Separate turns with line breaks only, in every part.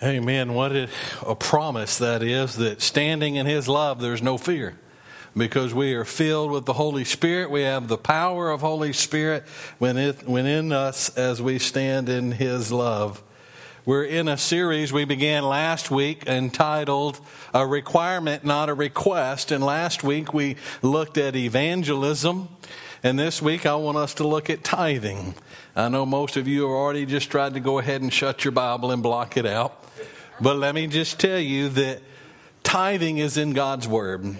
Amen. What a promise that is that standing in His love, there's no fear. Because we are filled with the Holy Spirit. We have the power of Holy Spirit within us as we stand in His love. We're in a series we began last week entitled A Requirement, Not a Request. And last week we looked at evangelism. And this week I want us to look at tithing. I know most of you have already just tried to go ahead and shut your Bible and block it out. But let me just tell you that tithing is in God's Word.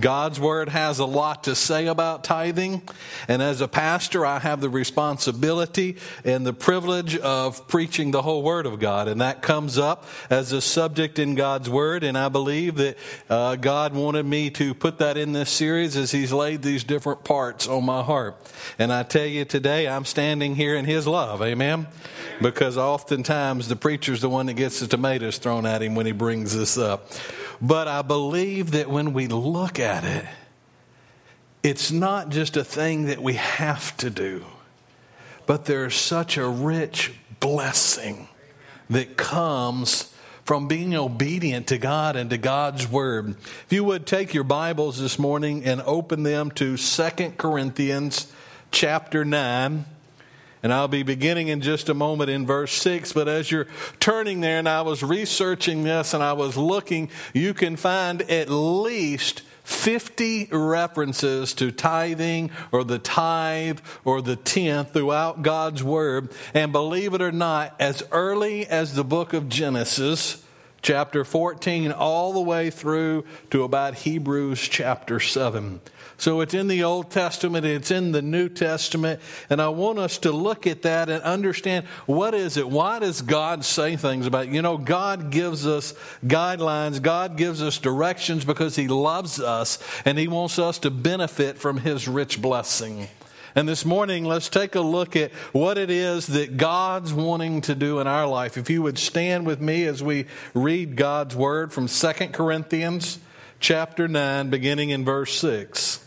God's Word has a lot to say about tithing. And as a pastor, I have the responsibility and the privilege of preaching the whole Word of God. And that comes up as a subject in God's Word. And I believe that uh, God wanted me to put that in this series as He's laid these different parts on my heart. And I tell you today, I'm standing here in His love. Amen because oftentimes the preacher's the one that gets the tomatoes thrown at him when he brings this up. But I believe that when we look at it, it's not just a thing that we have to do, but there's such a rich blessing that comes from being obedient to God and to God's word. If you would take your Bibles this morning and open them to Second Corinthians chapter 9. And I'll be beginning in just a moment in verse 6. But as you're turning there, and I was researching this and I was looking, you can find at least 50 references to tithing or the tithe or the tenth throughout God's Word. And believe it or not, as early as the book of Genesis, chapter 14, all the way through to about Hebrews chapter 7. So it's in the Old Testament, it's in the New Testament, and I want us to look at that and understand what is it? Why does God say things about it? You know, God gives us guidelines, God gives us directions because He loves us and He wants us to benefit from His rich blessing. And this morning, let's take a look at what it is that God's wanting to do in our life. If you would stand with me as we read God's word from 2 Corinthians chapter 9, beginning in verse 6.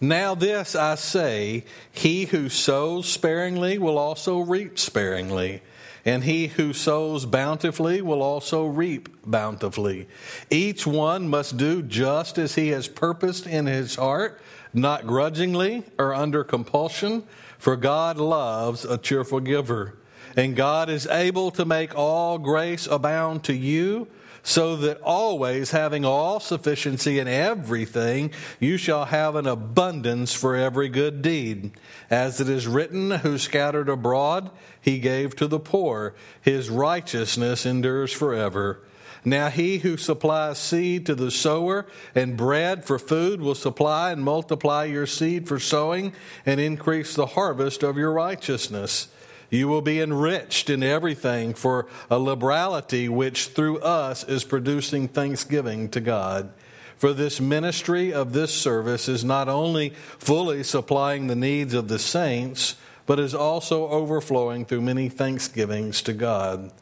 Now, this I say he who sows sparingly will also reap sparingly, and he who sows bountifully will also reap bountifully. Each one must do just as he has purposed in his heart, not grudgingly or under compulsion, for God loves a cheerful giver. And God is able to make all grace abound to you so that always having all sufficiency in everything, you shall have an abundance for every good deed. As it is written, who scattered abroad, he gave to the poor. His righteousness endures forever. Now he who supplies seed to the sower and bread for food will supply and multiply your seed for sowing and increase the harvest of your righteousness. You will be enriched in everything for a liberality which through us is producing thanksgiving to God. For this ministry of this service is not only fully supplying the needs of the saints, but is also overflowing through many thanksgivings to God.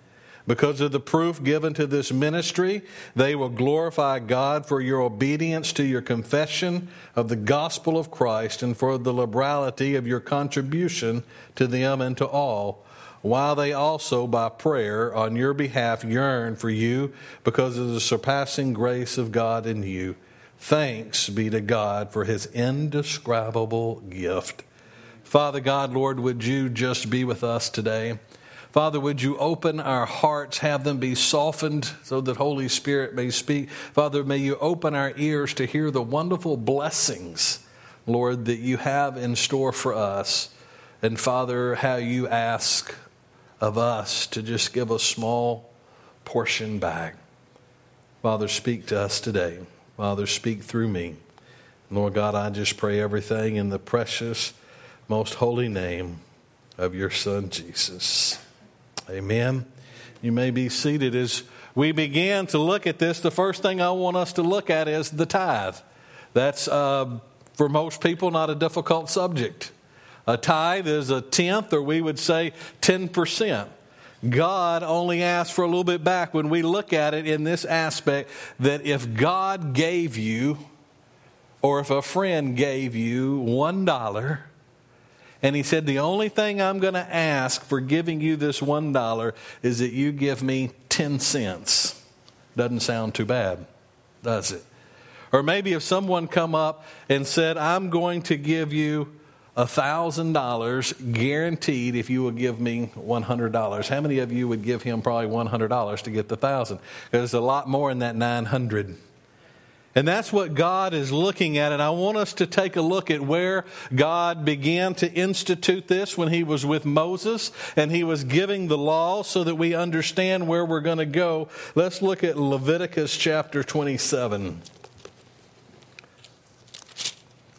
Because of the proof given to this ministry, they will glorify God for your obedience to your confession of the gospel of Christ and for the liberality of your contribution to them and to all, while they also, by prayer on your behalf, yearn for you because of the surpassing grace of God in you. Thanks be to God for his indescribable gift. Father God, Lord, would you just be with us today? Father, would you open our hearts, have them be softened so that Holy Spirit may speak? Father, may you open our ears to hear the wonderful blessings, Lord, that you have in store for us. And Father, how you ask of us to just give a small portion back. Father, speak to us today. Father, speak through me. Lord God, I just pray everything in the precious, most holy name of your Son, Jesus. Amen. You may be seated as we begin to look at this. The first thing I want us to look at is the tithe. That's, uh, for most people, not a difficult subject. A tithe is a tenth, or we would say 10%. God only asks for a little bit back when we look at it in this aspect that if God gave you, or if a friend gave you one dollar, And he said, The only thing I'm going to ask for giving you this $1 is that you give me 10 cents. Doesn't sound too bad, does it? Or maybe if someone come up and said, I'm going to give you $1,000 guaranteed if you will give me $100. How many of you would give him probably $100 to get the 1000 There's a lot more in that 900 and that's what God is looking at. And I want us to take a look at where God began to institute this when he was with Moses and he was giving the law so that we understand where we're going to go. Let's look at Leviticus chapter 27.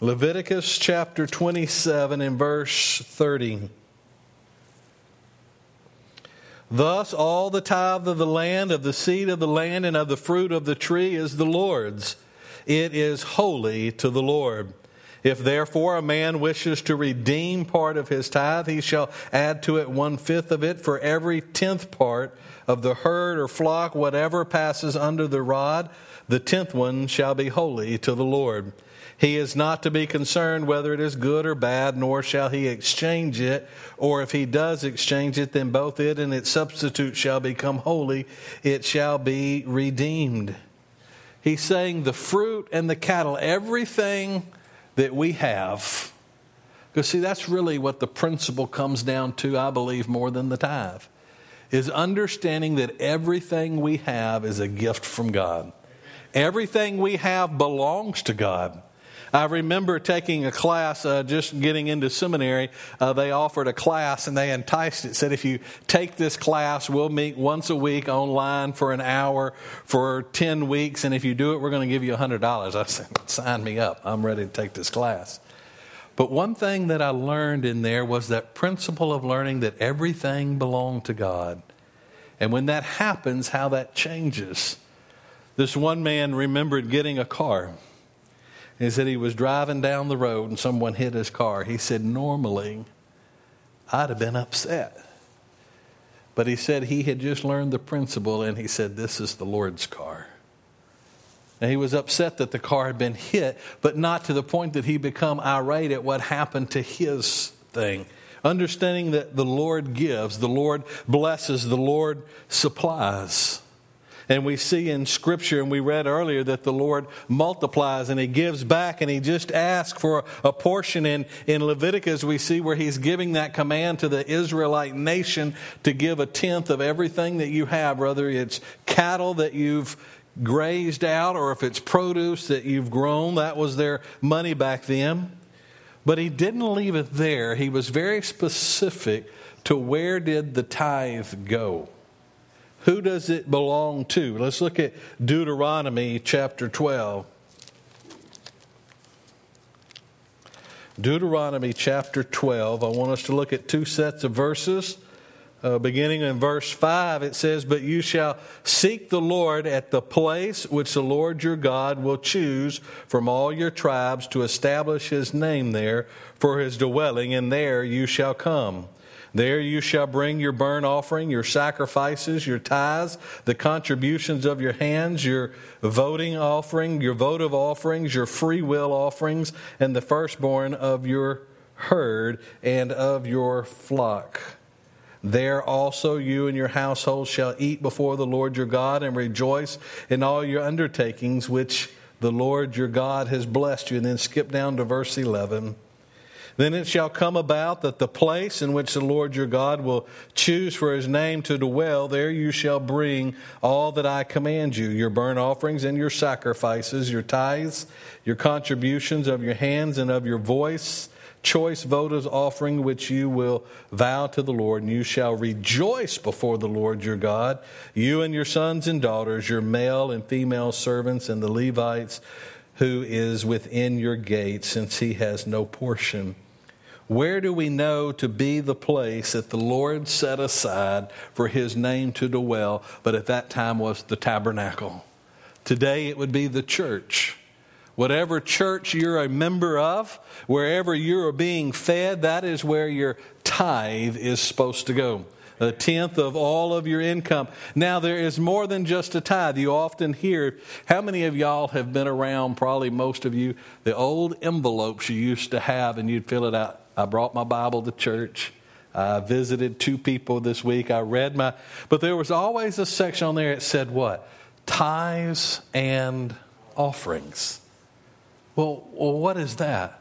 Leviticus chapter 27 and verse 30. Thus, all the tithe of the land, of the seed of the land, and of the fruit of the tree is the Lord's. It is holy to the Lord. If therefore a man wishes to redeem part of his tithe, he shall add to it one fifth of it for every tenth part of the herd or flock, whatever passes under the rod. The tenth one shall be holy to the Lord. He is not to be concerned whether it is good or bad, nor shall he exchange it. Or if he does exchange it, then both it and its substitute shall become holy. It shall be redeemed. He's saying the fruit and the cattle, everything that we have. Because, see, that's really what the principle comes down to, I believe, more than the tithe, is understanding that everything we have is a gift from God. Everything we have belongs to God. I remember taking a class, uh, just getting into seminary. Uh, they offered a class and they enticed it. Said, if you take this class, we'll meet once a week online for an hour for 10 weeks. And if you do it, we're going to give you $100. I said, sign me up. I'm ready to take this class. But one thing that I learned in there was that principle of learning that everything belonged to God. And when that happens, how that changes. This one man remembered getting a car. He said he was driving down the road and someone hit his car. He said, Normally, I'd have been upset. But he said he had just learned the principle and he said, This is the Lord's car. And he was upset that the car had been hit, but not to the point that he become irate at what happened to his thing. Understanding that the Lord gives, the Lord blesses, the Lord supplies. And we see in Scripture, and we read earlier, that the Lord multiplies and He gives back, and He just asks for a portion. In, in Leviticus, we see where He's giving that command to the Israelite nation to give a tenth of everything that you have, whether it's cattle that you've grazed out or if it's produce that you've grown. That was their money back then. But He didn't leave it there, He was very specific to where did the tithe go. Who does it belong to? Let's look at Deuteronomy chapter 12. Deuteronomy chapter 12. I want us to look at two sets of verses. Uh, beginning in verse 5, it says, But you shall seek the Lord at the place which the Lord your God will choose from all your tribes to establish his name there for his dwelling, and there you shall come. There you shall bring your burnt offering, your sacrifices, your tithes, the contributions of your hands, your voting offering, your votive offerings, your free will offerings, and the firstborn of your herd and of your flock. There also you and your household shall eat before the Lord your God and rejoice in all your undertakings which the Lord your God has blessed you. And then skip down to verse 11. Then it shall come about that the place in which the Lord your God will choose for his name to dwell, there you shall bring all that I command you your burnt offerings and your sacrifices, your tithes, your contributions of your hands and of your voice, choice votives offering which you will vow to the Lord, and you shall rejoice before the Lord your God, you and your sons and daughters, your male and female servants, and the Levites who is within your gates, since he has no portion where do we know to be the place that the Lord set aside for his name to dwell, but at that time was the tabernacle? Today it would be the church. Whatever church you're a member of, wherever you're being fed, that is where your tithe is supposed to go. A tenth of all of your income. Now, there is more than just a tithe. You often hear, how many of y'all have been around, probably most of you, the old envelopes you used to have and you'd fill it out I brought my Bible to church. I visited two people this week. I read my, but there was always a section on there that said what? Tithes and offerings. Well, well what is that?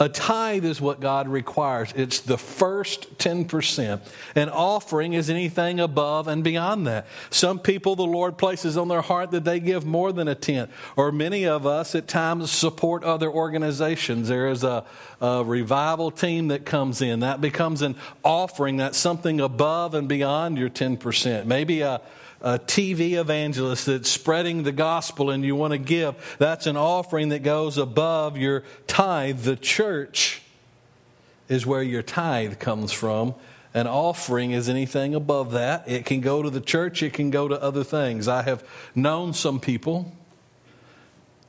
A tithe is what God requires. It's the first 10%. An offering is anything above and beyond that. Some people, the Lord places on their heart that they give more than a tenth. Or many of us at times support other organizations. There is a, a revival team that comes in. That becomes an offering. That's something above and beyond your 10%. Maybe a a TV evangelist that's spreading the gospel and you want to give, that's an offering that goes above your tithe. The church is where your tithe comes from. An offering is anything above that. It can go to the church, it can go to other things. I have known some people,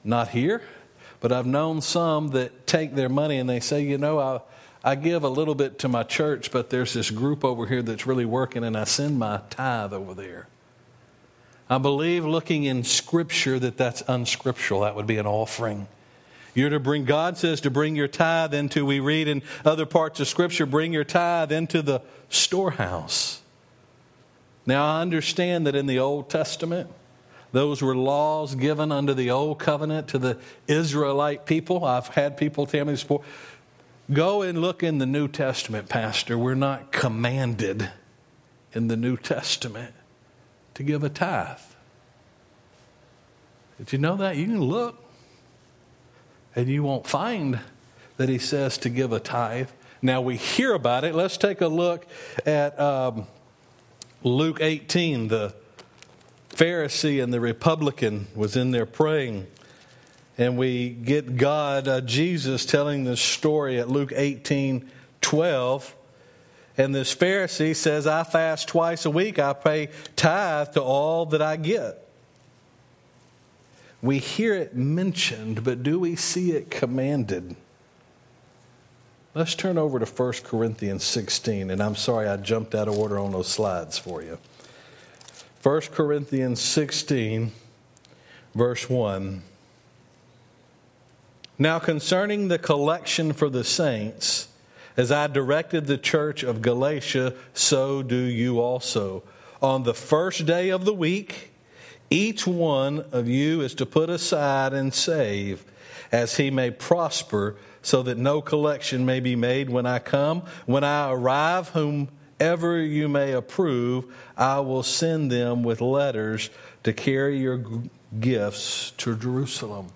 not here, but I've known some that take their money and they say, you know, I, I give a little bit to my church, but there's this group over here that's really working, and I send my tithe over there. I believe looking in Scripture that that's unscriptural. That would be an offering. You're to bring, God says to bring your tithe into, we read in other parts of Scripture, bring your tithe into the storehouse. Now, I understand that in the Old Testament, those were laws given under the Old Covenant to the Israelite people. I've had people tell me this before. Go and look in the New Testament, Pastor. We're not commanded in the New Testament to give a tithe. Did you know that? You can look and you won't find that he says to give a tithe. Now we hear about it. Let's take a look at um, Luke 18. The Pharisee and the Republican was in there praying. And we get God, uh, Jesus, telling this story at Luke 18 12. And this Pharisee says, I fast twice a week, I pay tithe to all that I get. We hear it mentioned, but do we see it commanded? Let's turn over to 1 Corinthians 16, and I'm sorry I jumped out of order on those slides for you. 1 Corinthians 16, verse 1. Now, concerning the collection for the saints, as I directed the church of Galatia, so do you also. On the first day of the week, each one of you is to put aside and save as he may prosper, so that no collection may be made when I come. When I arrive, whomever you may approve, I will send them with letters to carry your gifts to Jerusalem.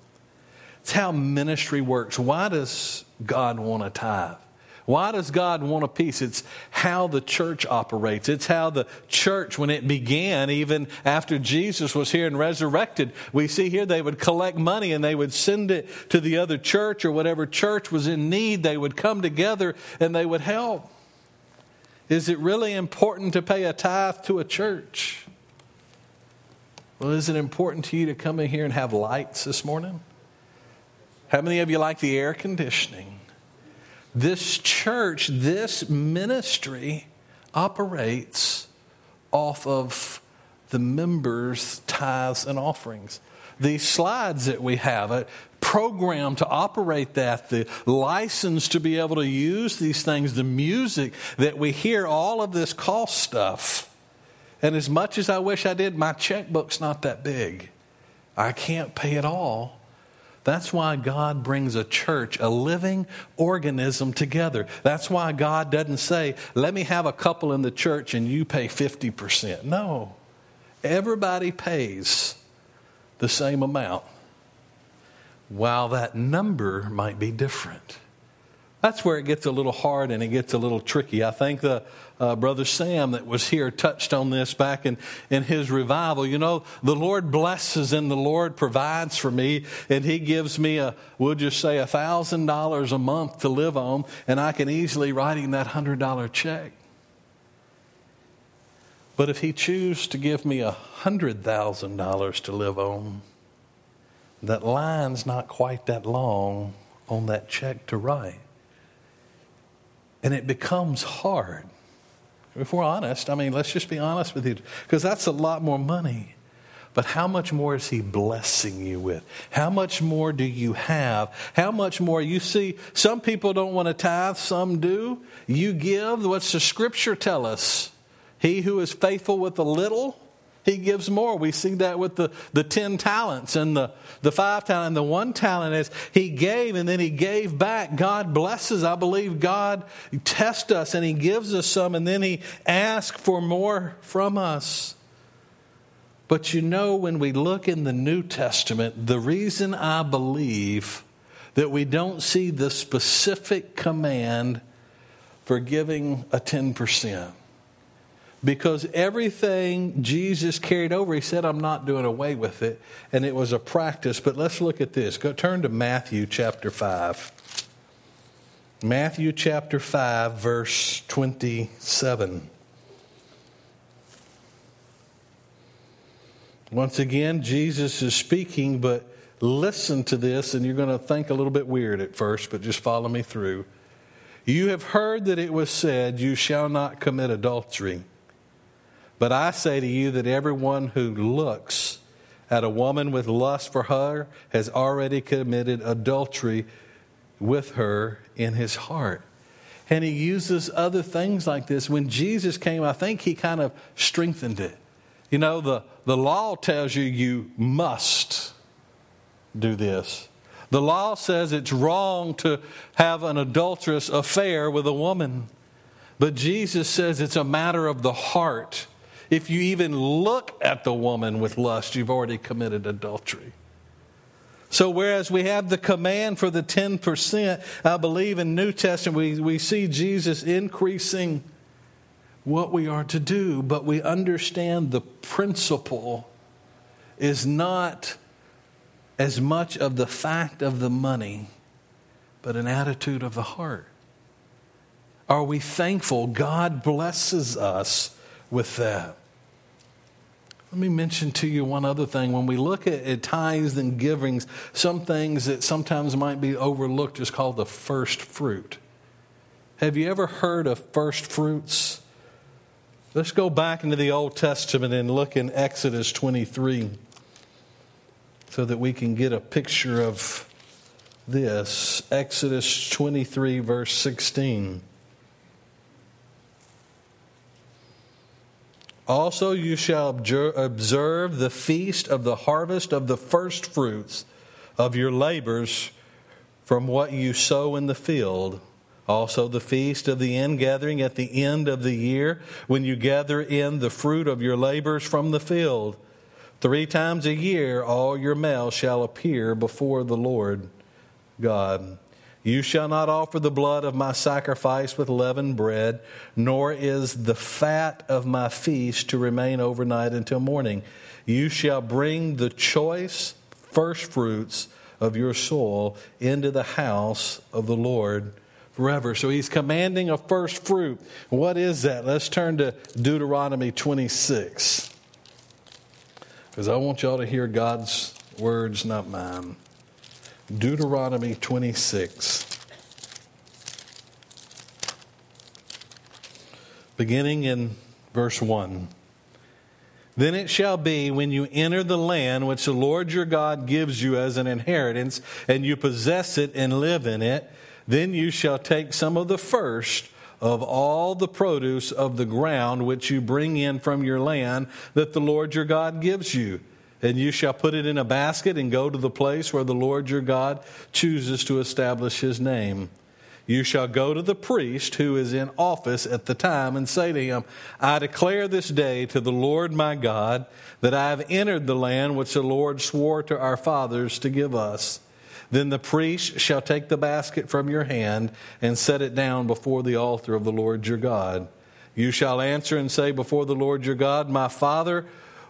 It's how ministry works. Why does God want a tithe? Why does God want a piece? It's how the church operates. It's how the church, when it began, even after Jesus was here and resurrected, we see here they would collect money and they would send it to the other church or whatever church was in need. They would come together and they would help. Is it really important to pay a tithe to a church? Well, is it important to you to come in here and have lights this morning? How many of you like the air conditioning? This church, this ministry operates off of the members' tithes and offerings. These slides that we have, a program to operate that, the license to be able to use these things, the music that we hear, all of this cost stuff. And as much as I wish I did, my checkbook's not that big. I can't pay it all. That's why God brings a church, a living organism together. That's why God doesn't say, let me have a couple in the church and you pay 50%. No. Everybody pays the same amount, while that number might be different. That's where it gets a little hard and it gets a little tricky. I think the uh, brother Sam that was here touched on this back in, in his revival. You know, the Lord blesses and the Lord provides for me, and He gives me a, we'll just say, a thousand dollars a month to live on, and I can easily write him that hundred dollar check. But if He chooses to give me a hundred thousand dollars to live on, that line's not quite that long on that check to write. And it becomes hard. If we're honest, I mean, let's just be honest with you, because that's a lot more money. but how much more is He blessing you with? How much more do you have? How much more? You see, some people don't want to tithe, some do. You give. What's the scripture tell us? He who is faithful with a little, he gives more. We see that with the, the 10 talents and the, the five talent and the one talent as he gave and then he gave back. God blesses. I believe God tests us and he gives us some and then he asks for more from us. But you know, when we look in the New Testament, the reason I believe that we don't see the specific command for giving a 10% because everything Jesus carried over, he said, I'm not doing away with it. And it was a practice. But let's look at this. Go turn to Matthew chapter 5. Matthew chapter 5, verse 27. Once again, Jesus is speaking, but listen to this, and you're going to think a little bit weird at first, but just follow me through. You have heard that it was said, You shall not commit adultery. But I say to you that everyone who looks at a woman with lust for her has already committed adultery with her in his heart. And he uses other things like this. When Jesus came, I think he kind of strengthened it. You know, the, the law tells you you must do this. The law says it's wrong to have an adulterous affair with a woman. But Jesus says it's a matter of the heart. If you even look at the woman with lust, you've already committed adultery. So, whereas we have the command for the 10%, I believe in New Testament we, we see Jesus increasing what we are to do, but we understand the principle is not as much of the fact of the money, but an attitude of the heart. Are we thankful? God blesses us with that. Let me mention to you one other thing. When we look at, at tithes and givings, some things that sometimes might be overlooked is called the first fruit. Have you ever heard of first fruits? Let's go back into the Old Testament and look in Exodus 23 so that we can get a picture of this. Exodus 23, verse 16. Also, you shall observe the feast of the harvest of the first fruits of your labors from what you sow in the field. Also, the feast of the ingathering at the end of the year, when you gather in the fruit of your labors from the field. Three times a year, all your males shall appear before the Lord God. You shall not offer the blood of my sacrifice with leavened bread, nor is the fat of my feast to remain overnight until morning. You shall bring the choice first fruits of your soil into the house of the Lord forever. So he's commanding a first fruit. What is that? Let's turn to Deuteronomy 26. Because I want y'all to hear God's words, not mine. Deuteronomy 26. Beginning in verse 1. Then it shall be when you enter the land which the Lord your God gives you as an inheritance, and you possess it and live in it, then you shall take some of the first of all the produce of the ground which you bring in from your land that the Lord your God gives you and you shall put it in a basket and go to the place where the Lord your God chooses to establish his name. You shall go to the priest who is in office at the time and say to him, I declare this day to the Lord my God that I have entered the land which the Lord swore to our fathers to give us. Then the priest shall take the basket from your hand and set it down before the altar of the Lord your God. You shall answer and say before the Lord your God, My father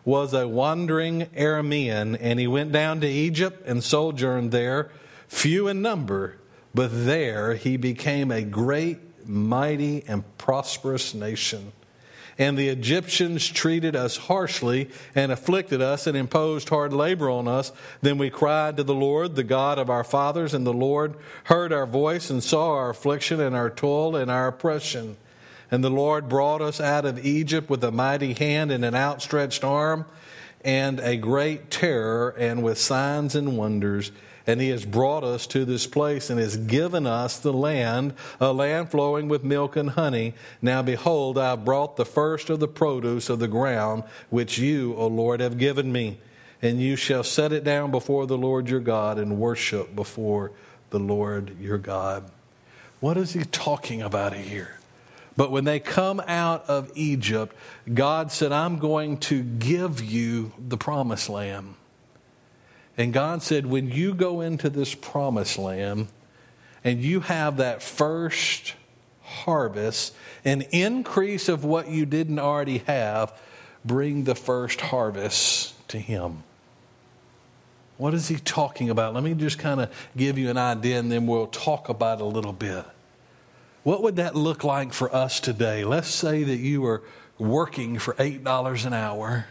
was a wandering Aramean, and he went down to Egypt and sojourned there, few in number, but there he became a great, mighty, and prosperous nation. And the Egyptians treated us harshly and afflicted us and imposed hard labor on us. Then we cried to the Lord, the God of our fathers, and the Lord heard our voice and saw our affliction and our toil and our oppression. And the Lord brought us out of Egypt with a mighty hand and an outstretched arm. and a great terror, and with signs and wonders. And he has brought us to this place and has given us the land, a land flowing with milk and honey. Now behold, I have brought the first of the produce of the ground, which you, O Lord, have given me. And you shall set it down before the Lord your God and worship before the Lord your God. What is he talking about here? But when they come out of Egypt, God said, I'm going to give you the promised land. And God said, when you go into this promised land and you have that first harvest, an increase of what you didn't already have, bring the first harvest to Him. What is He talking about? Let me just kind of give you an idea and then we'll talk about it a little bit. What would that look like for us today? Let's say that you are working for $8 an hour.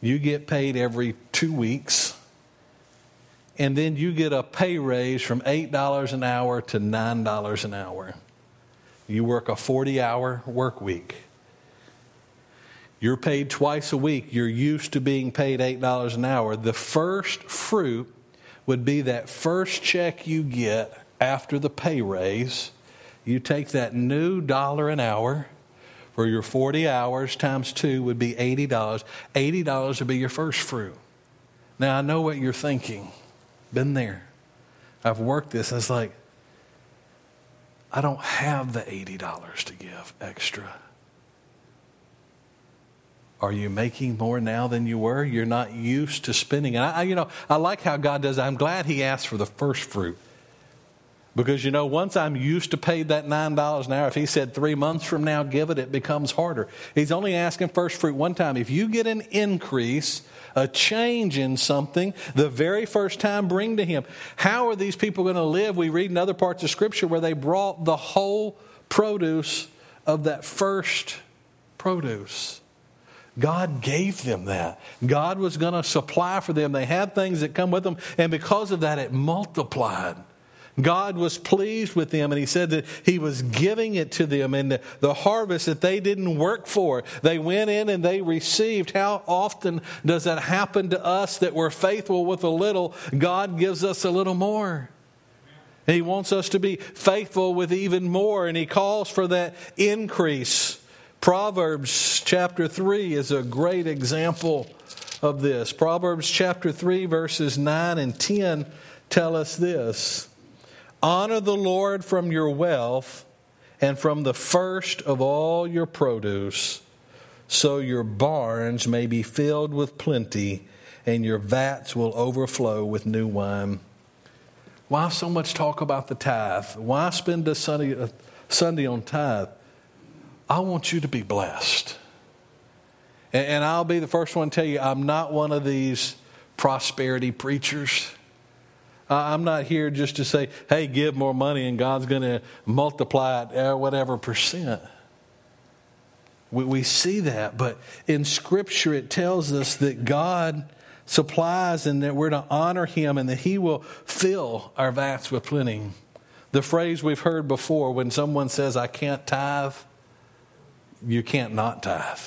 You get paid every two weeks. And then you get a pay raise from $8 an hour to $9 an hour. You work a 40 hour work week. You're paid twice a week. You're used to being paid $8 an hour. The first fruit would be that first check you get after the pay raise you take that new dollar an hour for your 40 hours times two would be $80. $80 would be your first fruit. Now, I know what you're thinking. Been there. I've worked this. it's like, I don't have the $80 to give extra. Are you making more now than you were? You're not used to spending. And I, you know, I like how God does. I'm glad He asked for the first fruit. Because you know, once I'm used to pay that $9 an hour, if he said three months from now, give it, it becomes harder. He's only asking first fruit one time. If you get an increase, a change in something, the very first time, bring to him. How are these people going to live? We read in other parts of Scripture where they brought the whole produce of that first produce. God gave them that. God was going to supply for them. They had things that come with them, and because of that, it multiplied. God was pleased with them, and He said that He was giving it to them in the, the harvest that they didn't work for. They went in and they received. How often does that happen to us that we're faithful with a little? God gives us a little more. And he wants us to be faithful with even more, and He calls for that increase. Proverbs chapter 3 is a great example of this. Proverbs chapter 3, verses 9 and 10 tell us this. Honor the Lord from your wealth and from the first of all your produce, so your barns may be filled with plenty and your vats will overflow with new wine. Why so much talk about the tithe? Why spend a Sunday, a Sunday on tithe? I want you to be blessed. And, and I'll be the first one to tell you, I'm not one of these prosperity preachers. I'm not here just to say, hey, give more money and God's going to multiply it at whatever percent. We, we see that, but in Scripture it tells us that God supplies and that we're to honor Him and that He will fill our vats with plenty. The phrase we've heard before when someone says, I can't tithe, you can't not tithe.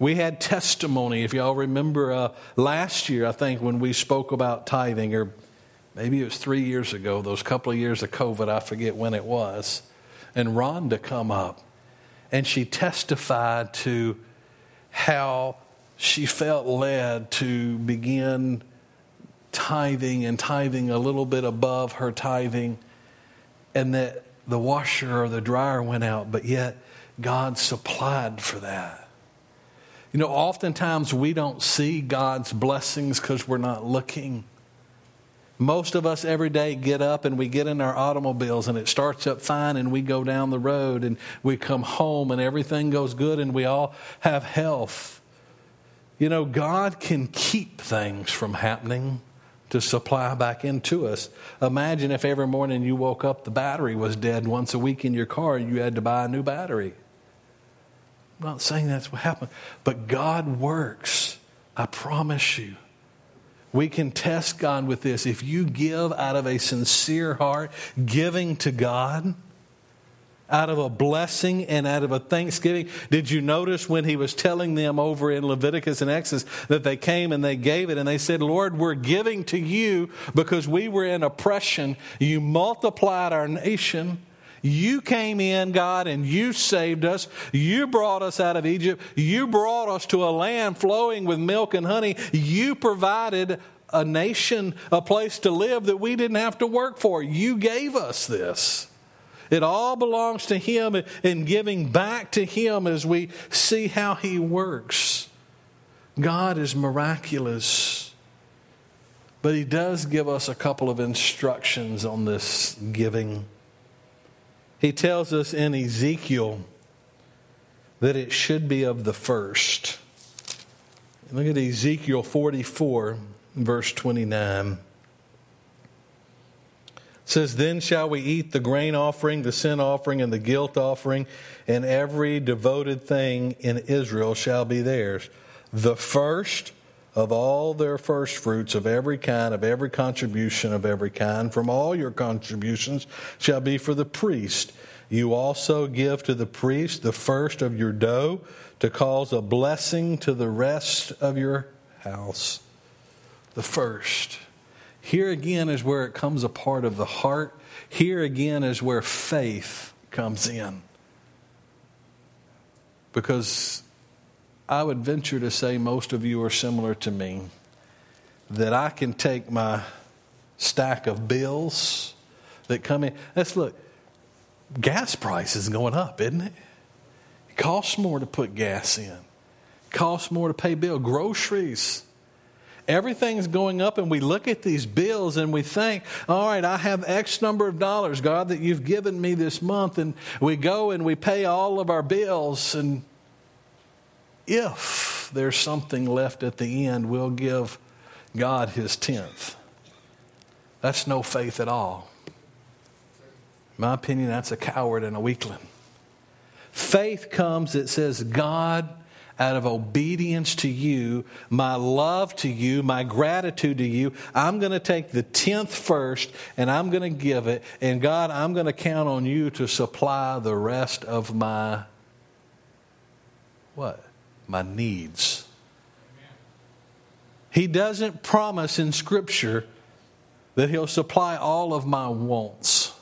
We had testimony, if y'all remember uh, last year, I think, when we spoke about tithing, or maybe it was three years ago, those couple of years of COVID, I forget when it was. And Rhonda come up and she testified to how she felt led to begin tithing and tithing a little bit above her tithing, and that the washer or the dryer went out, but yet God supplied for that. You know, oftentimes we don't see God's blessings because we're not looking. Most of us every day get up and we get in our automobiles and it starts up fine and we go down the road and we come home and everything goes good and we all have health. You know, God can keep things from happening to supply back into us. Imagine if every morning you woke up, the battery was dead once a week in your car you had to buy a new battery. I'm not saying that's what happened, but God works. I promise you. We can test God with this. If you give out of a sincere heart, giving to God, out of a blessing and out of a thanksgiving. Did you notice when he was telling them over in Leviticus and Exodus that they came and they gave it and they said, Lord, we're giving to you because we were in oppression. You multiplied our nation. You came in, God, and you saved us. You brought us out of Egypt. You brought us to a land flowing with milk and honey. You provided a nation, a place to live that we didn't have to work for. You gave us this. It all belongs to Him and giving back to Him as we see how He works. God is miraculous. But He does give us a couple of instructions on this giving. He tells us in Ezekiel that it should be of the first. Look at Ezekiel 44, verse 29 says, Then shall we eat the grain offering, the sin offering, and the guilt offering, and every devoted thing in Israel shall be theirs. The first of all their first fruits of every kind, of every contribution of every kind, from all your contributions shall be for the priest. You also give to the priest the first of your dough to cause a blessing to the rest of your house. The first. Here again is where it comes a part of the heart. Here again is where faith comes in. Because I would venture to say most of you are similar to me. That I can take my stack of bills that come in. Let's look. Gas prices is going up, isn't it? It costs more to put gas in. It costs more to pay bill. Groceries everything's going up, and we look at these bills and we think, all right, I have X number of dollars, God, that you've given me this month. And we go and we pay all of our bills. And if there's something left at the end, we'll give God his tenth. That's no faith at all. In my opinion, that's a coward and a weakling. Faith comes that says, God, out of obedience to you, my love to you, my gratitude to you, I'm going to take the tenth first and I'm going to give it. And God, I'm going to count on you to supply the rest of my what? My needs. He doesn't promise in Scripture that He'll supply all of my wants,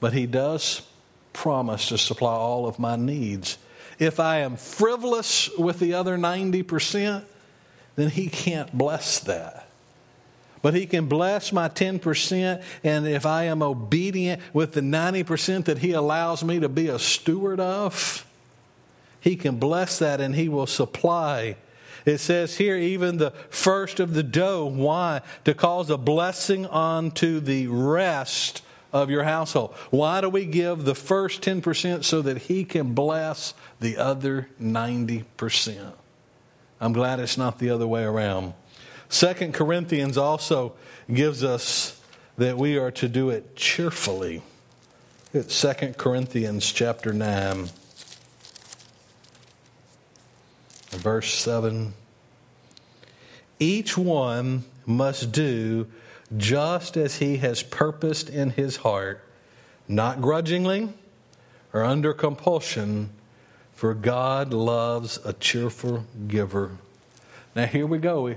but He does promise to supply all of my needs if I am frivolous with the other 90%, then He can't bless that. But He can bless my 10%, and if I am obedient with the 90% that He allows me to be a steward of, He can bless that and He will supply. It says here, even the first of the dough. Why? To cause a blessing unto the rest of your household. Why do we give the first 10% so that He can bless the other 90%? I'm glad it's not the other way around. Second Corinthians also gives us that we are to do it cheerfully. It's Second Corinthians chapter 9, verse 7. Each one must do just as he has purposed in his heart, not grudgingly or under compulsion, for God loves a cheerful giver. Now, here we go.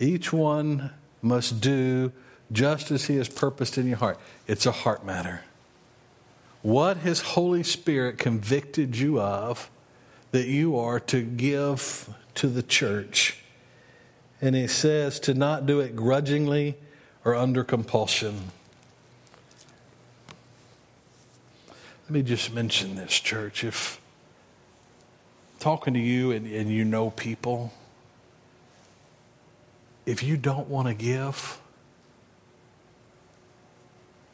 Each one must do just as he has purposed in your heart. It's a heart matter. What has Holy Spirit convicted you of that you are to give to the church? And he says to not do it grudgingly or under compulsion. Let me just mention this, church. If talking to you and, and you know people, if you don't want to give,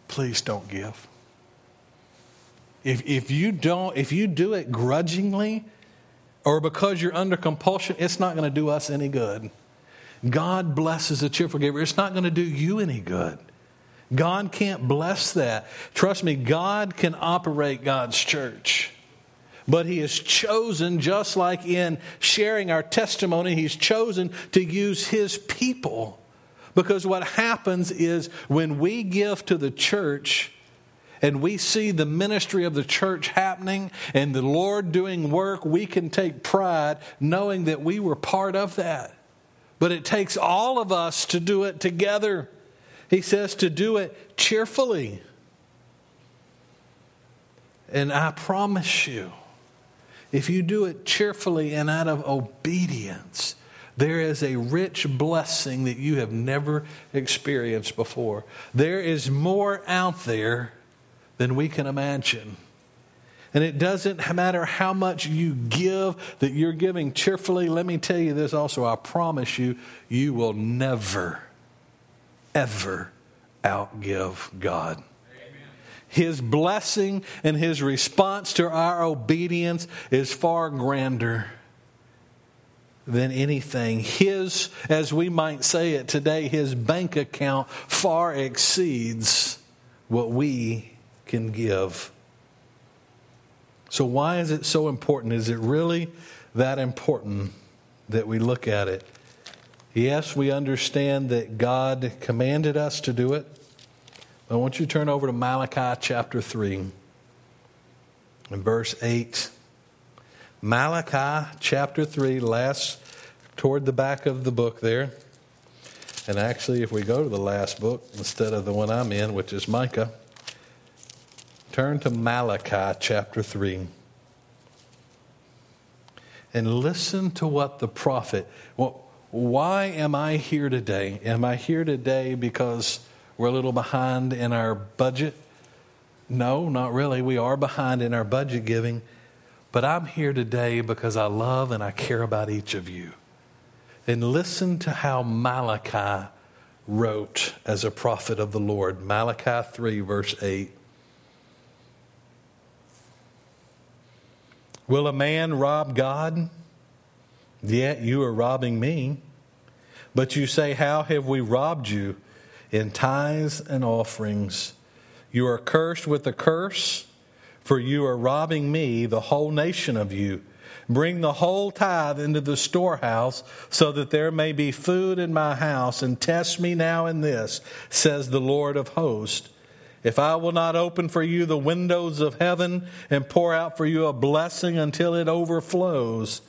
please don't give. If, if you don't, if you do it grudgingly or because you're under compulsion, it's not going to do us any good. God blesses a cheerful giver. It's not going to do you any good. God can't bless that. Trust me, God can operate God's church. But He has chosen, just like in sharing our testimony, He's chosen to use His people. Because what happens is when we give to the church, and we see the ministry of the church happening and the Lord doing work, we can take pride knowing that we were part of that. But it takes all of us to do it together. He says to do it cheerfully. And I promise you, if you do it cheerfully and out of obedience, there is a rich blessing that you have never experienced before. There is more out there than we can imagine. And it doesn't matter how much you give, that you're giving cheerfully. Let me tell you this also. I promise you, you will never, ever outgive God. His blessing and his response to our obedience is far grander than anything. His, as we might say it today, his bank account far exceeds what we can give. So, why is it so important? Is it really that important that we look at it? Yes, we understand that God commanded us to do it. I want you to turn over to Malachi chapter 3 and verse 8. Malachi chapter 3, last toward the back of the book there. And actually, if we go to the last book instead of the one I'm in, which is Micah, turn to Malachi chapter 3 and listen to what the prophet. Well, why am I here today? Am I here today because we're a little behind in our budget? No, not really. We are behind in our budget giving. But I'm here today because I love and I care about each of you. And listen to how Malachi wrote as a prophet of the Lord. Malachi 3, verse 8. Will a man rob God? Yet you are robbing me. But you say, How have we robbed you? in tithes and offerings. You are cursed with a curse, for you are robbing me, the whole nation of you. Bring the whole tithe into the storehouse, so that there may be food in my house, and test me now in this, says the Lord of hosts. If I will not open for you the windows of heaven and pour out for you a blessing until it overflows,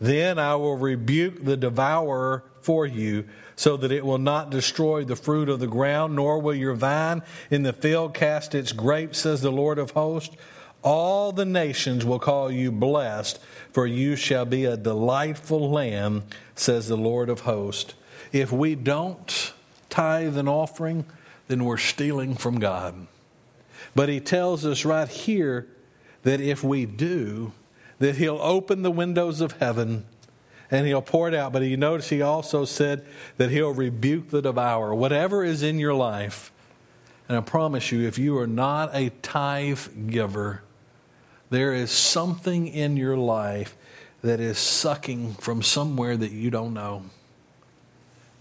then I will rebuke the devourer for you so that it will not destroy the fruit of the ground, nor will your vine in the field cast its grapes, says the Lord of hosts. All the nations will call you blessed, for you shall be a delightful land, says the Lord of hosts. If we don't tithe an offering, then we're stealing from God. But he tells us right here that if we do, that he'll open the windows of heaven and he'll pour it out. But you notice he also said that he'll rebuke the devourer. Whatever is in your life, and I promise you, if you are not a tithe giver, there is something in your life that is sucking from somewhere that you don't know.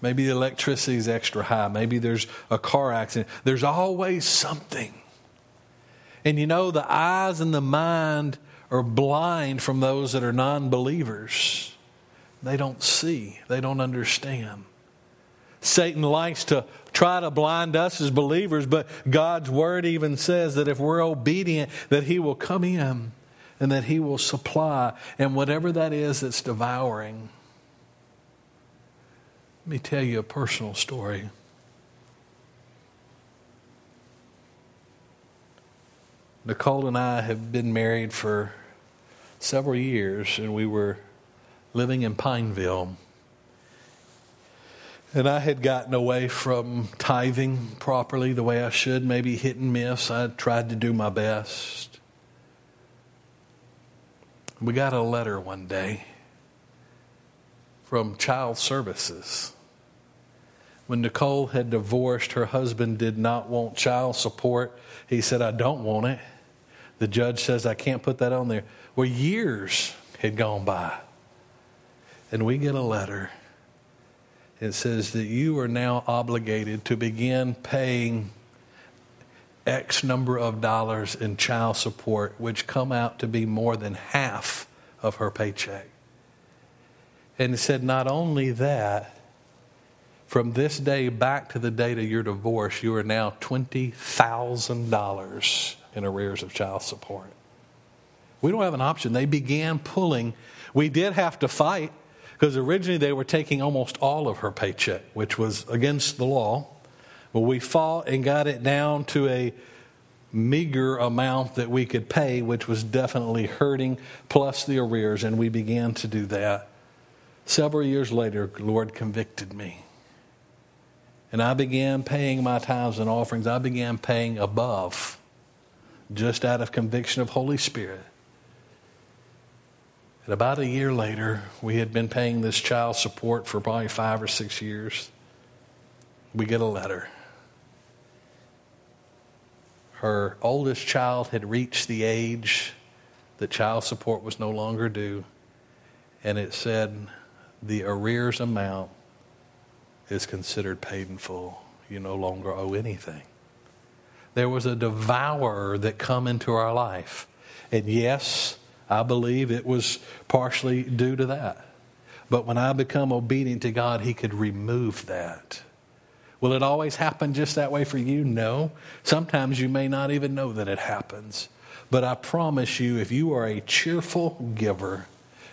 Maybe the electricity is extra high. Maybe there's a car accident. There's always something. And you know, the eyes and the mind are blind from those that are non believers. They don't see, they don't understand. Satan likes to try to blind us as believers, but God's word even says that if we're obedient, that he will come in and that he will supply and whatever that is that's devouring. Let me tell you a personal story. Nicole and I have been married for several years, and we were living in Pineville. And I had gotten away from tithing properly the way I should, maybe hit and miss. I tried to do my best. We got a letter one day from Child Services. When Nicole had divorced, her husband did not want child support. He said, I don't want it. The judge says, I can't put that on there. Well, years had gone by and we get a letter. It says that you are now obligated to begin paying X number of dollars in child support, which come out to be more than half of her paycheck. And it said, not only that, From this day back to the date of your divorce, you are now $20,000 in arrears of child support. We don't have an option. They began pulling. We did have to fight because originally they were taking almost all of her paycheck, which was against the law. But we fought and got it down to a meager amount that we could pay, which was definitely hurting, plus the arrears, and we began to do that. Several years later, the Lord convicted me. And I began paying my tithes and offerings. I began paying above, just out of conviction of Holy Spirit. And about a year later, we had been paying this child support for probably five or six years. We get a letter. Her oldest child had reached the age that child support was no longer due, and it said the arrears amount is considered paid in full. You no longer owe anything. There was a devourer that come into our life. And yes, I believe it was partially due to that. But when I become obedient to God, He could remove that. Will it always happen just that way for you? No. Sometimes you may not even know that it happens. But I promise you, if you are a cheerful giver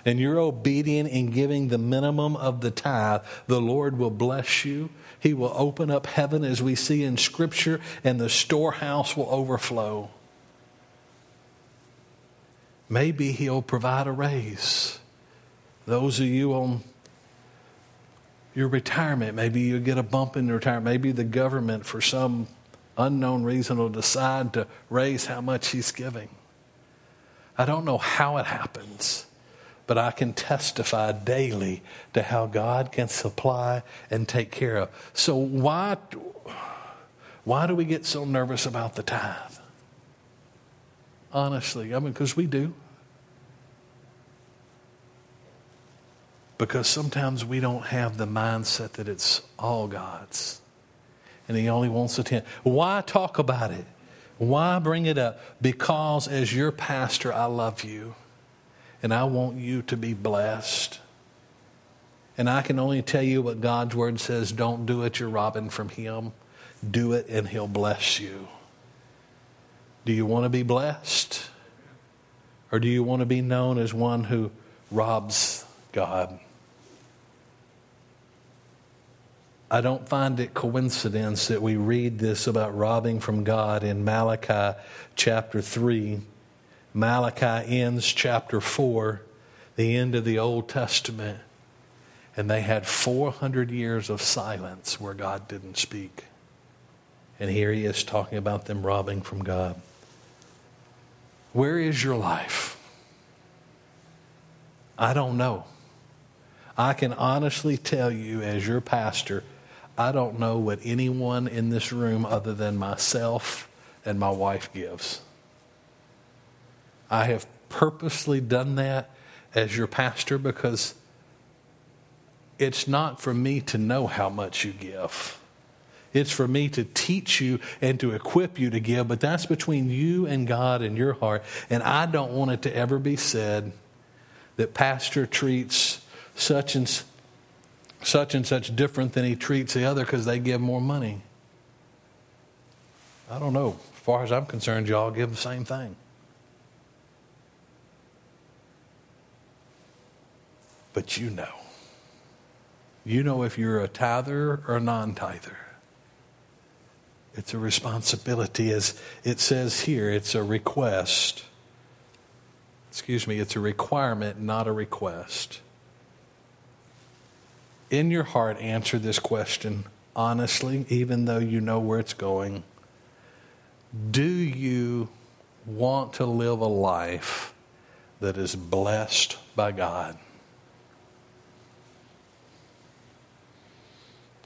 and you're obedient in giving the minimum of the tithe, the Lord will bless you. He will open up heaven as we see in Scripture, and the storehouse will overflow. Maybe He'll provide a raise. Those of you on your retirement, maybe you'll get a bump in retirement. Maybe the government, for some unknown reason, will decide to raise how much He's giving. I don't know how it happens, but I can testify daily to how God can supply and take care of. So, why, why do we get so nervous about the tithe? Honestly, I mean, because we do. Because sometimes we don't have the mindset that it's all God's and He only wants a tenth. Why talk about it? Why bring it up? Because as your pastor, I love you and I want you to be blessed. And I can only tell you what God's word says don't do it, you're robbing from Him. Do it, and He'll bless you. Do you want to be blessed? Or do you want to be known as one who robs God? I don't find it coincidence that we read this about robbing from God in Malachi chapter 3. Malachi ends chapter 4, the end of the Old Testament, and they had 400 years of silence where God didn't speak. And here he is talking about them robbing from God. Where is your life? I don't know. I can honestly tell you, as your pastor, I don't know what anyone in this room other than myself and my wife gives. I have purposely done that as your pastor because it's not for me to know how much you give. It's for me to teach you and to equip you to give, but that's between you and God and your heart. And I don't want it to ever be said that pastor treats such and such and such different than he treats the other because they give more money. I don't know. As far as I'm concerned, y'all give the same thing. But you know. You know if you're a tither or a non tither. It's a responsibility, as it says here, it's a request. Excuse me, it's a requirement, not a request in your heart answer this question honestly, even though you know where it's going. Do you want to live a life that is blessed by God?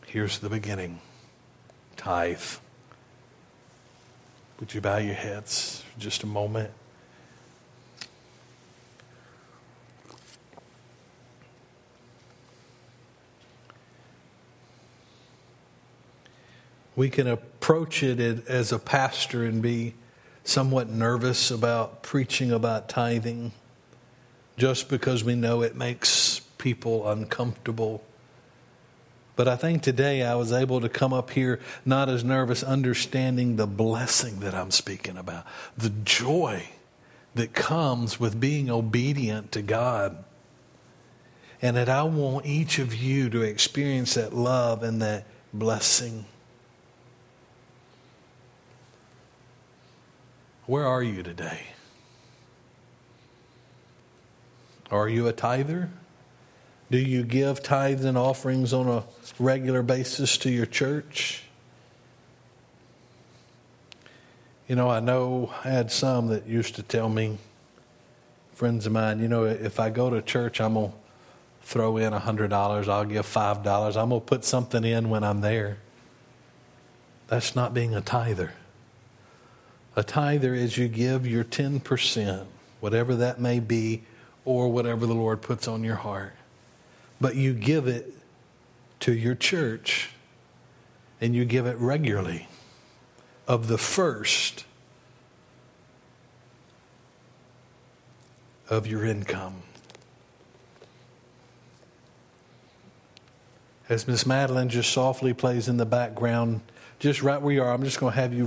Here's the beginning tithe. Would you bow your heads for just a moment? we can approach it as a pastor and be somewhat nervous about preaching about tithing just because we know it makes people uncomfortable. But I think today I was able to come up here not as nervous, understanding the blessing that I'm speaking about, the joy that comes with being obedient to God. And that I want each of you to experience that love and that blessing. Where are you today? Are you a tither? Do you give tithes and offerings on a regular basis to your church? You know, I know I had some that used to tell me, friends of mine, you know, if I go to church, I'm going to throw in $100, I'll give $5, I'm going to put something in when I'm there. That's not being a tither. A tither is you give your 10%, whatever that may be, or whatever the Lord puts on your heart but you give it to your church and you give it regularly of the first of your income. As Miss Madeline just softly plays in the background, just right where you are, I'm just going to have you.